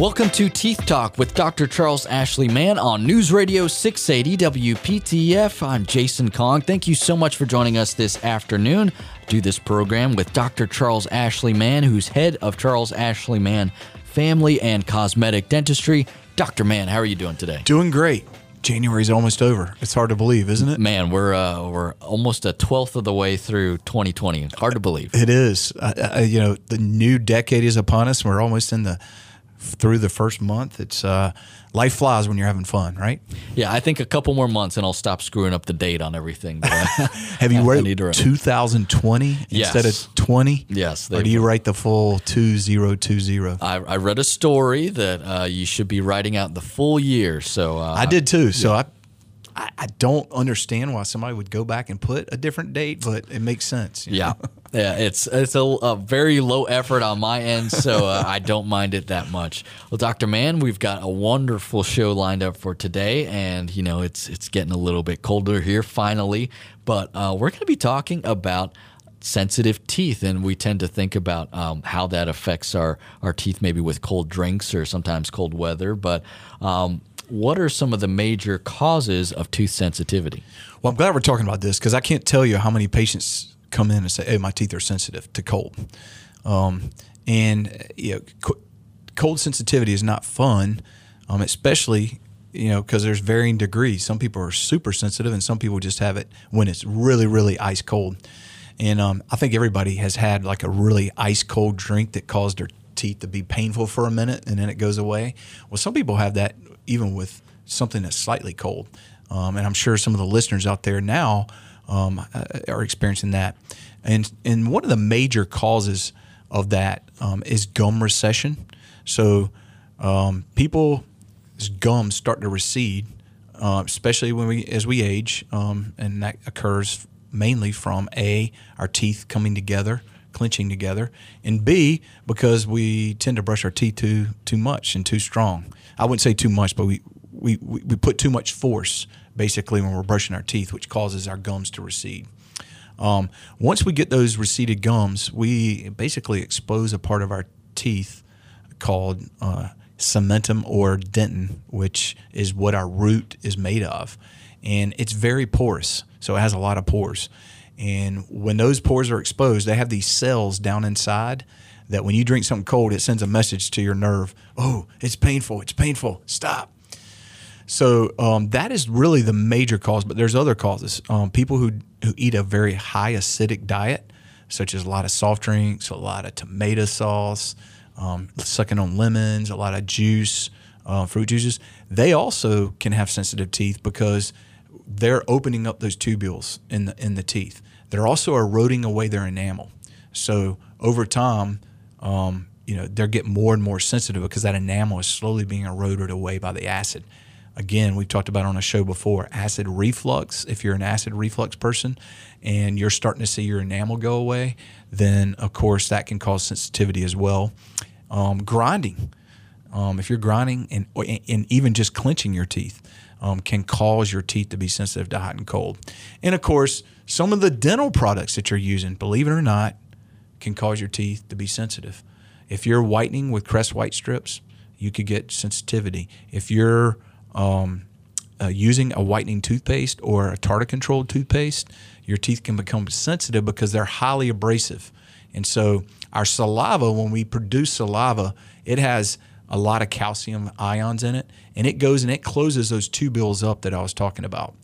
Welcome to Teeth Talk with Dr. Charles Ashley Mann on News Radio 680 WPTF. I'm Jason Kong. Thank you so much for joining us this afternoon. I do this program with Dr. Charles Ashley Mann, who's head of Charles Ashley Mann Family and Cosmetic Dentistry. Dr. Mann, how are you doing today? Doing great. January's almost over. It's hard to believe, isn't it? Man, we're uh, we're almost a twelfth of the way through 2020. Hard to believe. It is. Uh, uh, you know, the new decade is upon us. We're almost in the through the first month. It's uh, life flies when you're having fun, right? Yeah, I think a couple more months and I'll stop screwing up the date on everything. Have you wrote 2020 yes. instead of 20? Yes. Or do you write the full 2020? I, I read a story that uh, you should be writing out the full year. So uh, I did too. So yeah. I I, I, don't understand why somebody would go back and put a different date, but it makes sense. Yeah, yeah, it's it's a, a, very low effort on my end, so uh, I don't mind it that much. Well, Doctor Mann, we've got a wonderful show lined up for today, and you know it's it's getting a little bit colder here finally, but uh, we're going to be talking about sensitive teeth, and we tend to think about um, how that affects our, our teeth, maybe with cold drinks or sometimes cold weather. But um, what are some of the major causes of tooth sensitivity? Well, I'm glad we're talking about this because I can't tell you how many patients come in and say, "Hey, my teeth are sensitive to cold," um, and you know, co- cold sensitivity is not fun, um, especially you know because there's varying degrees. Some people are super sensitive, and some people just have it when it's really, really ice cold. And um, I think everybody has had like a really ice cold drink that caused their teeth to be painful for a minute and then it goes away. Well, some people have that even with something that's slightly cold. Um, and I'm sure some of the listeners out there now um, uh, are experiencing that. And and one of the major causes of that um, is gum recession. So um, people's gums start to recede, uh, especially when we as we age, um, and that occurs mainly from a our teeth coming together clenching together, and B because we tend to brush our teeth too too much and too strong. I wouldn't say too much, but we we, we put too much force basically when we're brushing our teeth, which causes our gums to recede. Um, once we get those receded gums, we basically expose a part of our teeth called uh, cementum or dentin, which is what our root is made of. And it's very porous, so it has a lot of pores. And when those pores are exposed, they have these cells down inside that when you drink something cold, it sends a message to your nerve oh, it's painful, it's painful, stop. So um, that is really the major cause, but there's other causes. Um, people who, who eat a very high acidic diet, such as a lot of soft drinks, a lot of tomato sauce, um, sucking on lemons, a lot of juice, uh, fruit juices, they also can have sensitive teeth because they're opening up those tubules in the in the teeth. They're also eroding away their enamel. So over time, um, you know, they're getting more and more sensitive because that enamel is slowly being eroded away by the acid. Again, we've talked about on a show before acid reflux. If you're an acid reflux person and you're starting to see your enamel go away, then of course that can cause sensitivity as well. Um, grinding, um, if you're grinding and, and even just clenching your teeth, um, can cause your teeth to be sensitive to hot and cold. And of course, some of the dental products that you're using, believe it or not, can cause your teeth to be sensitive. If you're whitening with Crest white strips, you could get sensitivity. If you're um, uh, using a whitening toothpaste or a tartar controlled toothpaste, your teeth can become sensitive because they're highly abrasive. And so, our saliva, when we produce saliva, it has a lot of calcium ions in it, and it goes and it closes those tubules up that I was talking about.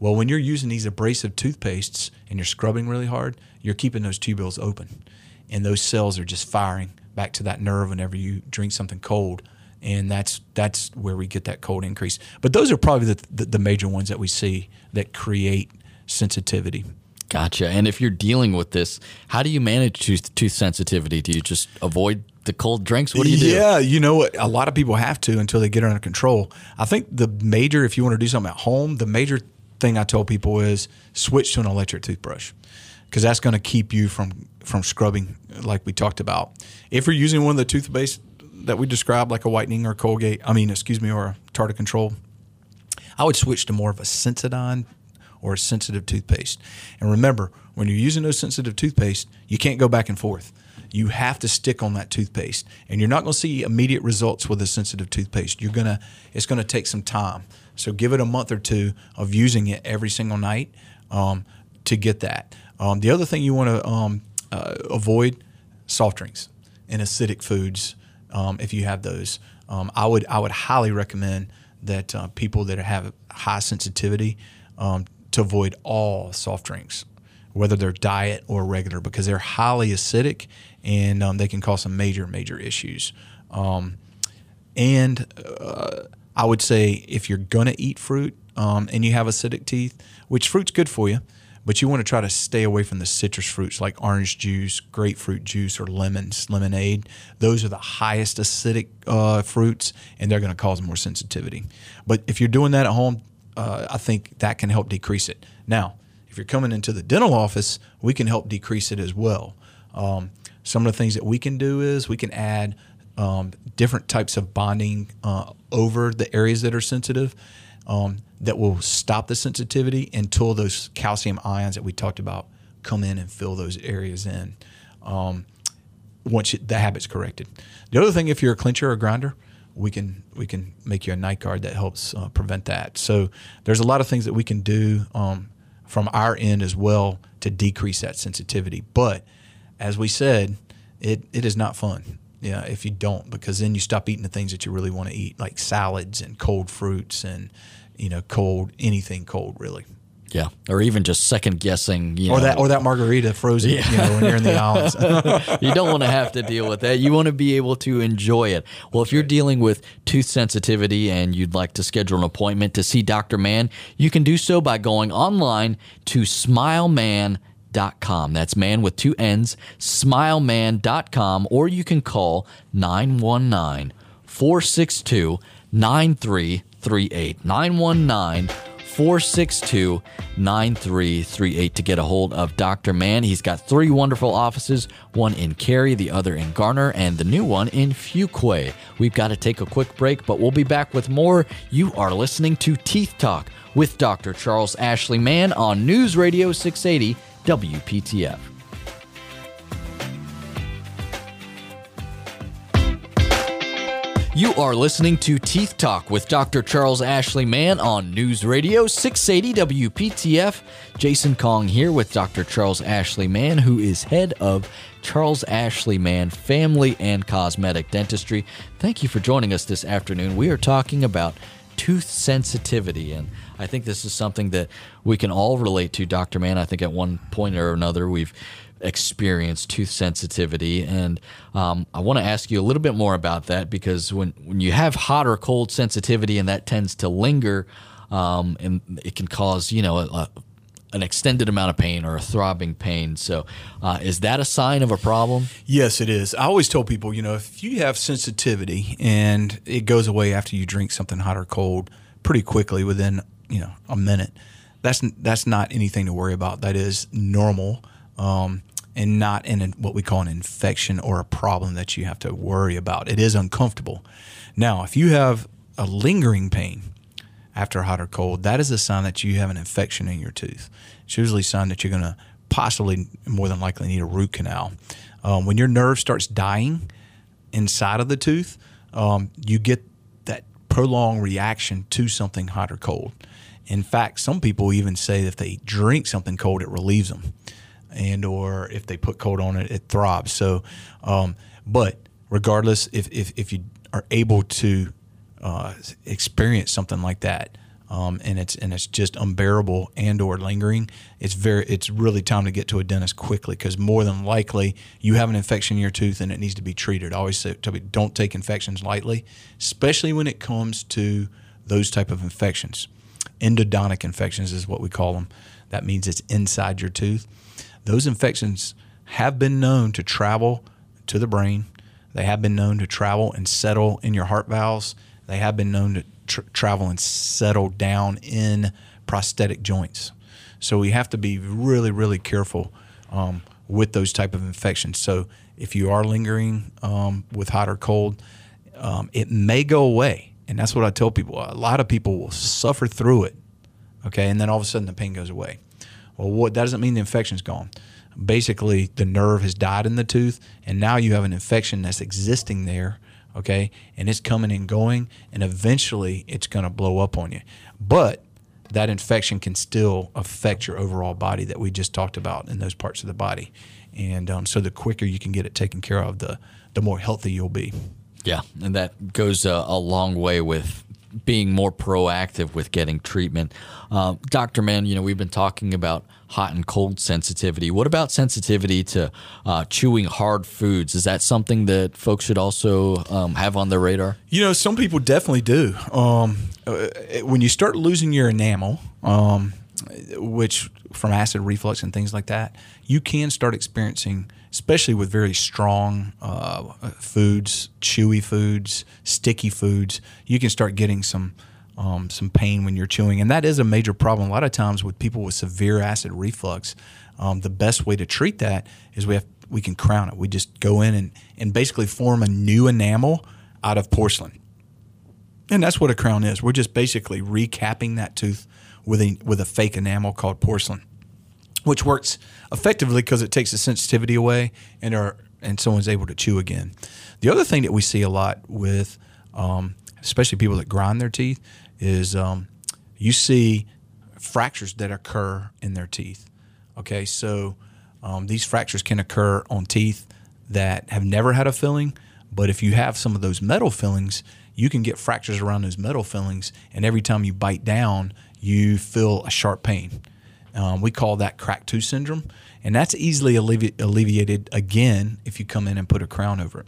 Well, when you're using these abrasive toothpastes and you're scrubbing really hard, you're keeping those tubules open, and those cells are just firing back to that nerve whenever you drink something cold, and that's that's where we get that cold increase. But those are probably the, the, the major ones that we see that create sensitivity. Gotcha. And if you're dealing with this, how do you manage tooth, tooth sensitivity? Do you just avoid the cold drinks? What do you do? Yeah, you know what? A lot of people have to until they get it under control. I think the major, if you want to do something at home, the major thing I tell people is switch to an electric toothbrush because that's going to keep you from from scrubbing like we talked about. If you're using one of the toothpaste that we described, like a whitening or Colgate, I mean, excuse me, or a tartar control, I would switch to more of a Sensodyne or a sensitive toothpaste. And remember, when you're using those sensitive toothpaste, you can't go back and forth You have to stick on that toothpaste, and you're not going to see immediate results with a sensitive toothpaste. You're gonna it's going to take some time. So give it a month or two of using it every single night um, to get that. Um, the other thing you want to um, uh, avoid soft drinks and acidic foods um, if you have those. Um, I would I would highly recommend that uh, people that have high sensitivity um, to avoid all soft drinks, whether they're diet or regular, because they're highly acidic and um, they can cause some major major issues. Um, and uh, I would say if you're gonna eat fruit um, and you have acidic teeth, which fruit's good for you, but you want to try to stay away from the citrus fruits like orange juice, grapefruit juice, or lemons, lemonade. Those are the highest acidic uh, fruits, and they're going to cause more sensitivity. But if you're doing that at home, uh, I think that can help decrease it. Now, if you're coming into the dental office, we can help decrease it as well. Um, some of the things that we can do is we can add um, different types of bonding uh, over the areas that are sensitive um, that will stop the sensitivity until those calcium ions that we talked about come in and fill those areas in. Um, once the habit's corrected. The other thing, if you're a clincher or grinder, we can we can make you a night guard that helps uh, prevent that. So there's a lot of things that we can do um, from our end as well to decrease that sensitivity. But as we said, it it is not fun. Yeah, if you don't, because then you stop eating the things that you really want to eat, like salads and cold fruits and you know cold anything cold really. Yeah, or even just second guessing, you or know. that or that margarita frozen, you know, when you're in the islands. you don't want to have to deal with that. You want to be able to enjoy it. Well, if you're dealing with tooth sensitivity and you'd like to schedule an appointment to see Dr. Mann, you can do so by going online to smilemann.com. That's man with two N's, smilemann.com, or you can call 919 462 9338. 919 462 9338 to get a hold of Dr. Mann. He's got three wonderful offices one in Cary, the other in Garner, and the new one in Fuquay. We've got to take a quick break, but we'll be back with more. You are listening to Teeth Talk with Dr. Charles Ashley Mann on News Radio 680 WPTF. You are listening to Teeth Talk with Dr. Charles Ashley Mann on News Radio 680 WPTF. Jason Kong here with Dr. Charles Ashley Mann, who is head of Charles Ashley Mann Family and Cosmetic Dentistry. Thank you for joining us this afternoon. We are talking about tooth sensitivity, and I think this is something that we can all relate to, Dr. Mann. I think at one point or another we've experience tooth sensitivity. And um, I want to ask you a little bit more about that because when, when you have hot or cold sensitivity and that tends to linger, um, and it can cause, you know, a, a, an extended amount of pain or a throbbing pain. So, uh, is that a sign of a problem? Yes, it is. I always tell people, you know, if you have sensitivity and it goes away after you drink something hot or cold pretty quickly within, you know, a minute, that's that's not anything to worry about. That is normal. Um, and not in a, what we call an infection or a problem that you have to worry about. It is uncomfortable. Now, if you have a lingering pain after a hot or cold, that is a sign that you have an infection in your tooth. It's usually a sign that you're going to possibly, more than likely, need a root canal. Um, when your nerve starts dying inside of the tooth, um, you get that prolonged reaction to something hot or cold. In fact, some people even say that if they drink something cold, it relieves them and or if they put cold on it, it throbs. So, um, but regardless, if, if, if you are able to uh, experience something like that, um, and it's and it's just unbearable and or lingering, it's very it's really time to get to a dentist quickly because more than likely you have an infection in your tooth and it needs to be treated. I always say don't take infections lightly, especially when it comes to those type of infections. Endodontic infections is what we call them. That means it's inside your tooth those infections have been known to travel to the brain. They have been known to travel and settle in your heart valves. They have been known to tr- travel and settle down in prosthetic joints. So we have to be really, really careful um, with those type of infections. So if you are lingering um, with hot or cold, um, it may go away, and that's what I tell people. A lot of people will suffer through it, okay, and then all of a sudden the pain goes away. Well, what that doesn't mean the infection's gone. basically the nerve has died in the tooth, and now you have an infection that's existing there. Okay, and it's coming and going, and eventually it's going to blow up on you. But that infection can still affect your overall body that we just talked about in those parts of the body. And um, so the quicker you can get it taken care of, the the more healthy you'll be. Yeah, and that goes a, a long way with being more proactive with getting treatment. Uh, Dr. Mann, you know, we've been talking about hot and cold sensitivity. What about sensitivity to uh, chewing hard foods? Is that something that folks should also um, have on their radar? You know, some people definitely do. Um, uh, when you start losing your enamel, um, which from acid reflux and things like that, you can start experiencing, especially with very strong uh, foods, chewy foods, sticky foods, you can start getting some. Um, some pain when you're chewing, and that is a major problem. A lot of times with people with severe acid reflux, um, the best way to treat that is we have we can crown it. We just go in and, and basically form a new enamel out of porcelain, and that's what a crown is. We're just basically recapping that tooth with a with a fake enamel called porcelain, which works effectively because it takes the sensitivity away and are and someone's able to chew again. The other thing that we see a lot with, um, especially people that grind their teeth, is um, you see fractures that occur in their teeth. Okay, so um, these fractures can occur on teeth that have never had a filling, but if you have some of those metal fillings, you can get fractures around those metal fillings, and every time you bite down, you feel a sharp pain. Um, we call that crack tooth syndrome, and that's easily allevi- alleviated again if you come in and put a crown over it.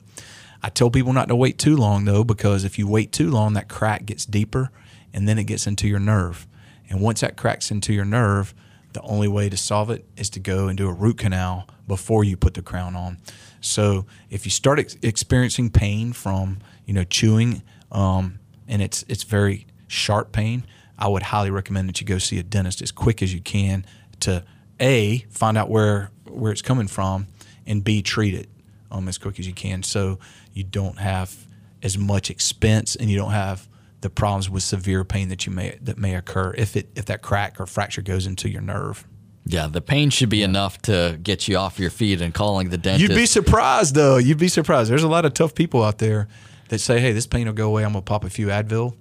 I tell people not to wait too long though, because if you wait too long, that crack gets deeper and then it gets into your nerve. And once that cracks into your nerve, the only way to solve it is to go and do a root canal before you put the crown on. So if you start ex- experiencing pain from you know chewing, um, and it's it's very sharp pain, I would highly recommend that you go see a dentist as quick as you can to a find out where where it's coming from, and b treat it um, as quick as you can, so you don't have as much expense and you don't have the problems with severe pain that you may that may occur if it if that crack or fracture goes into your nerve. Yeah, the pain should be enough to get you off your feet and calling the dentist. You'd be surprised though. You'd be surprised. There's a lot of tough people out there that say, "Hey, this pain will go away. I'm gonna pop a few Advil,"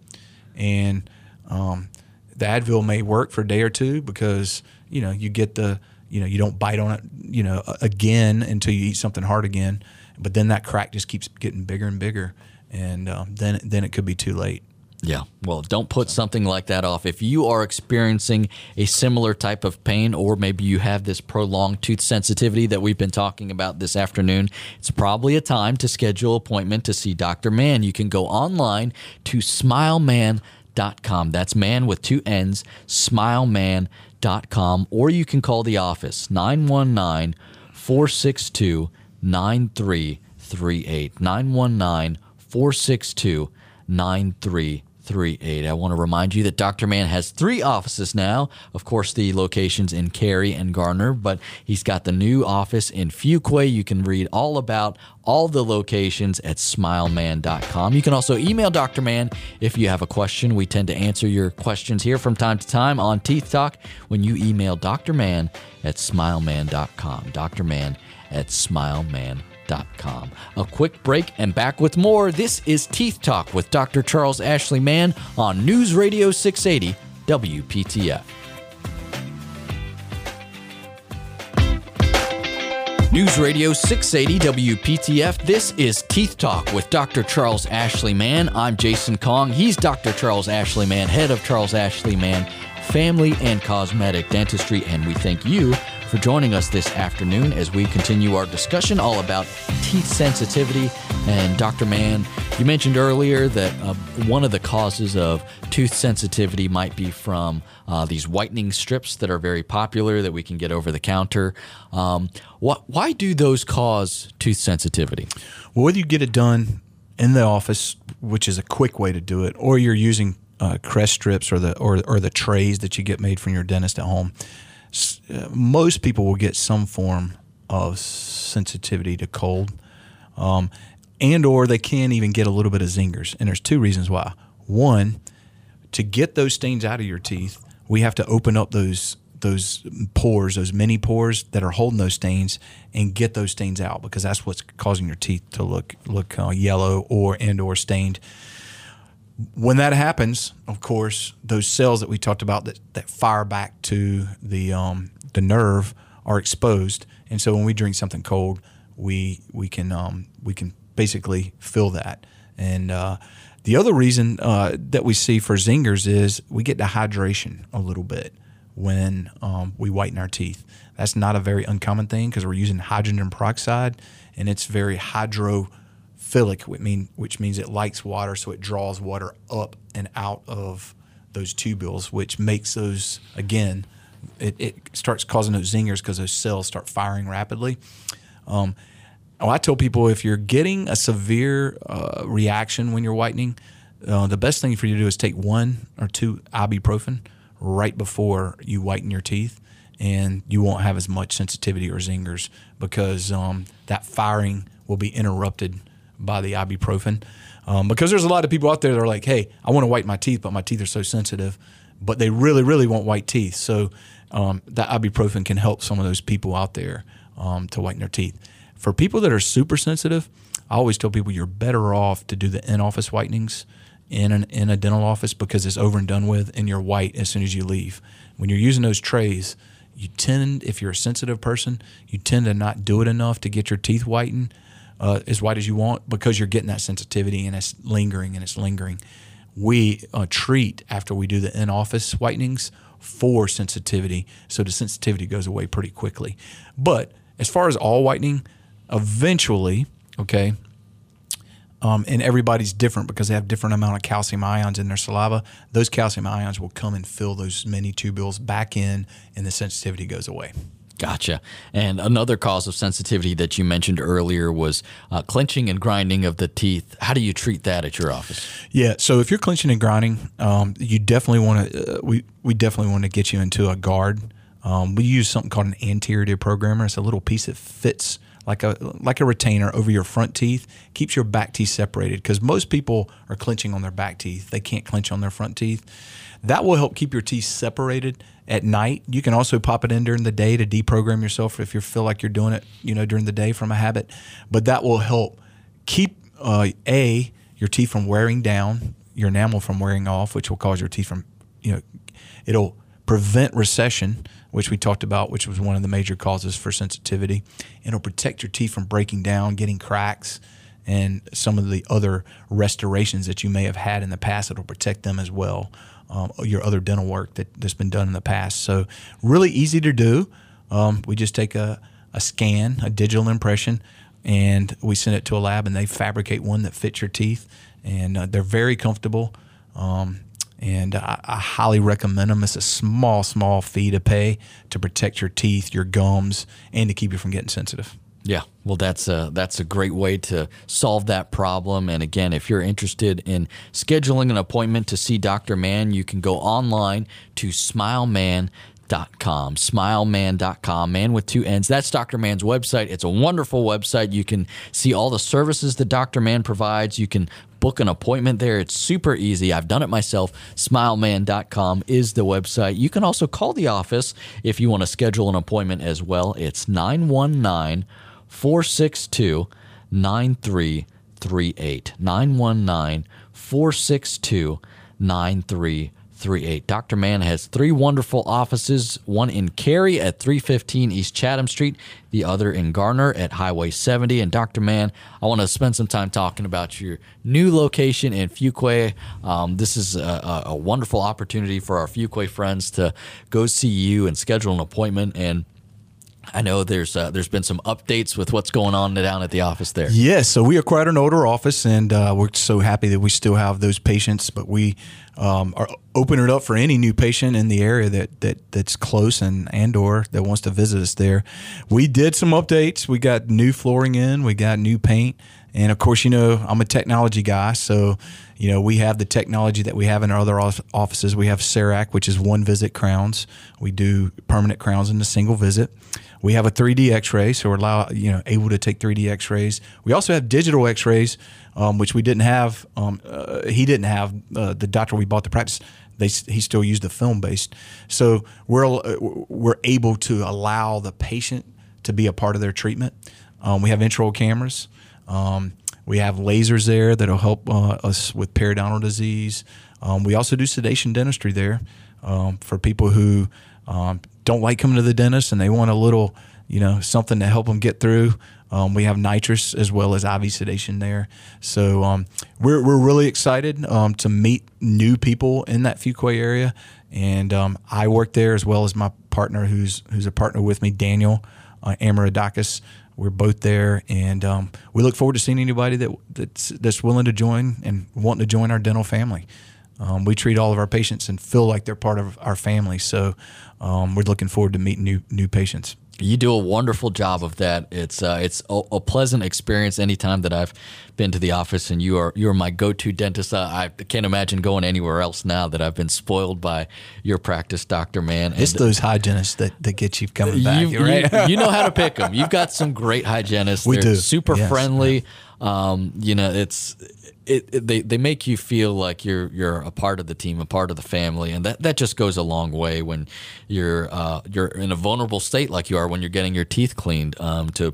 and um, the Advil may work for a day or two because you know you get the you know you don't bite on it you know again until you eat something hard again, but then that crack just keeps getting bigger and bigger, and um, then then it could be too late. Yeah. Well, don't put something like that off. If you are experiencing a similar type of pain, or maybe you have this prolonged tooth sensitivity that we've been talking about this afternoon, it's probably a time to schedule appointment to see Dr. Mann. You can go online to smilemann.com. That's man with two N's, smilemann.com, or you can call the office 919 462 9338. 919 462 9338. I want to remind you that Dr. Mann has three offices now. Of course, the locations in Cary and Garner, but he's got the new office in Fuquay. You can read all about all the locations at smilemann.com. You can also email Dr. Mann if you have a question. We tend to answer your questions here from time to time on Teeth Talk when you email Dr. Mann at smilemann.com. Dr. Mann at smilemann.com. A quick break and back with more. This is Teeth Talk with Dr. Charles Ashley Mann on News Radio 680 WPTF. News Radio 680 WPTF. This is Teeth Talk with Dr. Charles Ashley Mann. I'm Jason Kong. He's Dr. Charles Ashley Mann, head of Charles Ashley Mann Family and Cosmetic Dentistry, and we thank you for joining us this afternoon as we continue our discussion all about teeth sensitivity. And Dr. Mann, you mentioned earlier that uh, one of the causes of tooth sensitivity might be from uh, these whitening strips that are very popular that we can get over the counter. Um, wh- why do those cause tooth sensitivity? Well, whether you get it done in the office, which is a quick way to do it, or you're using uh, crest strips or the or, or the trays that you get made from your dentist at home, uh, most people will get some form of sensitivity to cold, um, and or they can even get a little bit of zingers. And there's two reasons why. One, to get those stains out of your teeth, we have to open up those those pores, those mini pores that are holding those stains, and get those stains out because that's what's causing your teeth to look look uh, yellow or and or stained. When that happens, of course, those cells that we talked about that, that fire back to the um, the nerve are exposed, and so when we drink something cold, we we can um, we can basically feel that. And uh, the other reason uh, that we see for zingers is we get dehydration a little bit when um, we whiten our teeth. That's not a very uncommon thing because we're using hydrogen peroxide, and it's very mean, which means it likes water, so it draws water up and out of those tubules, which makes those again. It, it starts causing those zingers because those cells start firing rapidly. Um, oh, I tell people if you're getting a severe uh, reaction when you're whitening, uh, the best thing for you to do is take one or two ibuprofen right before you whiten your teeth, and you won't have as much sensitivity or zingers because um, that firing will be interrupted by the ibuprofen. Um, because there's a lot of people out there that are like, hey, I want to white my teeth, but my teeth are so sensitive, but they really, really want white teeth. So um, that ibuprofen can help some of those people out there um, to whiten their teeth. For people that are super sensitive, I always tell people you're better off to do the in office whitenings in an in a dental office because it's over and done with and you're white as soon as you leave. When you're using those trays, you tend if you're a sensitive person, you tend to not do it enough to get your teeth whitened uh, as white as you want because you're getting that sensitivity and it's lingering and it's lingering. We uh, treat after we do the in office whitenings for sensitivity, so the sensitivity goes away pretty quickly. But as far as all whitening, eventually, okay, um, and everybody's different because they have different amount of calcium ions in their saliva. Those calcium ions will come and fill those many tubules back in, and the sensitivity goes away. Gotcha. And another cause of sensitivity that you mentioned earlier was uh, clenching and grinding of the teeth. How do you treat that at your office? Yeah. So if you're clenching and grinding, um, you definitely want to. Uh, we we definitely want to get you into a guard. Um, we use something called an anterior deprogrammer. It's a little piece that fits like a like a retainer over your front teeth, keeps your back teeth separated. Because most people are clenching on their back teeth; they can't clench on their front teeth. That will help keep your teeth separated at night. You can also pop it in during the day to deprogram yourself if you feel like you're doing it, you know, during the day from a habit. But that will help keep uh, a your teeth from wearing down, your enamel from wearing off, which will cause your teeth from, you know, it'll prevent recession, which we talked about, which was one of the major causes for sensitivity. It'll protect your teeth from breaking down, getting cracks, and some of the other restorations that you may have had in the past. It'll protect them as well um, your other dental work that, that's been done in the past. So, really easy to do. Um, we just take a, a scan, a digital impression, and we send it to a lab, and they fabricate one that fits your teeth, and uh, they're very comfortable. Um, and I, I, highly recommend them. It's a small, small fee to pay to protect your teeth, your gums, and to keep you from getting sensitive. Yeah, well, that's a that's a great way to solve that problem. And again, if you're interested in scheduling an appointment to see Dr. Mann, you can go online to SmileMann.com. Smilemann.com, man with two N's. That's Dr. Mann's website. It's a wonderful website. You can see all the services that Dr. Mann provides. You can book an appointment there. It's super easy. I've done it myself. Smilemann.com is the website. You can also call the office if you want to schedule an appointment as well. It's 919- 462 9338. 919 462 9338. Dr. Mann has three wonderful offices one in Cary at 315 East Chatham Street, the other in Garner at Highway 70. And Dr. Mann, I want to spend some time talking about your new location in Fuquay. Um, this is a, a wonderful opportunity for our Fuquay friends to go see you and schedule an appointment. And I know there's uh, there's been some updates with what's going on down at the office there. Yes, so we acquired an older office, and uh, we're so happy that we still have those patients. But we um, are opening it up for any new patient in the area that, that that's close and and or that wants to visit us there. We did some updates. We got new flooring in. We got new paint. And of course, you know, I'm a technology guy. So, you know, we have the technology that we have in our other offices. We have CEREC, which is one visit crowns. We do permanent crowns in a single visit. We have a 3D X-ray, so we're allow, you know able to take 3D X-rays. We also have digital X-rays, um, which we didn't have. Um, uh, he didn't have. Uh, the doctor we bought the practice they he still used the film based. So we're uh, we're able to allow the patient to be a part of their treatment. Um, we have intraoral cameras. Um, we have lasers there that'll help uh, us with periodontal disease. Um, we also do sedation dentistry there um, for people who um, don't like coming to the dentist and they want a little, you know, something to help them get through. Um, we have nitrous as well as IV sedation there. So um, we're, we're really excited um, to meet new people in that Fuquay area. And um, I work there as well as my partner, who's who's a partner with me, Daniel uh, Amaradakis. We're both there, and um, we look forward to seeing anybody that that's, that's willing to join and wanting to join our dental family. Um, we treat all of our patients and feel like they're part of our family. So we're looking forward to meeting new new patients. You do a wonderful job of that. It's uh, it's a, a, pleasant experience anytime that I've been to the office, and you are you are my go to dentist. Uh, I can't imagine going anywhere else now that I've been spoiled by your practice, Doctor Mann. It's those hygienists that, that get you coming back, you, right? You, you, know how to pick them. You've got some great hygienists. We They're do. super yes, friendly. Yeah. Um, you know, it's it, it, they they make you feel like you're you're a part of the team, a part of the family, and that, that just goes a long way when you're uh, you're in a vulnerable state like you are when you're getting your teeth cleaned. Um, to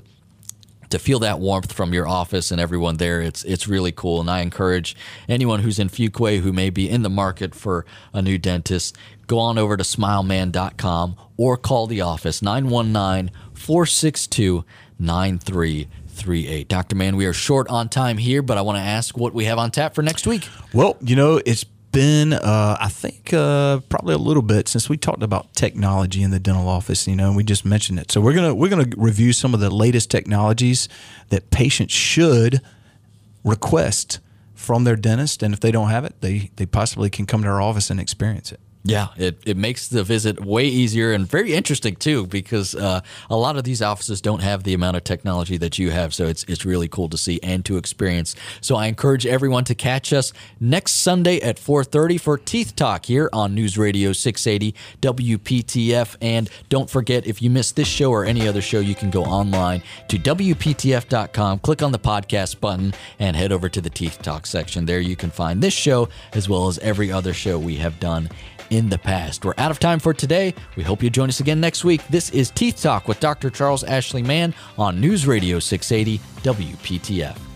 to feel that warmth from your office and everyone there, it's it's really cool. And I encourage anyone who's in Fuquay who may be in the market for a new dentist, go on over to smilemann.com or call the office 919 462 9338. Dr. Mann, we are short on time here, but I want to ask what we have on tap for next week. Well, you know, it's been, uh, I think, uh, probably a little bit since we talked about technology in the dental office. You know, and we just mentioned it. So we're gonna we're gonna review some of the latest technologies that patients should request from their dentist, and if they don't have it, they they possibly can come to our office and experience it. Yeah, it, it makes the visit way easier and very interesting too because uh, a lot of these offices don't have the amount of technology that you have. So it's, it's really cool to see and to experience. So I encourage everyone to catch us next Sunday at 4.30 for Teeth Talk here on News Radio 680 WPTF. And don't forget, if you missed this show or any other show, you can go online to WPTF.com, click on the podcast button, and head over to the Teeth Talk section. There you can find this show as well as every other show we have done in the past. We're out of time for today. We hope you join us again next week. This is Teeth Talk with Dr. Charles Ashley Mann on News Radio 680 WPTF.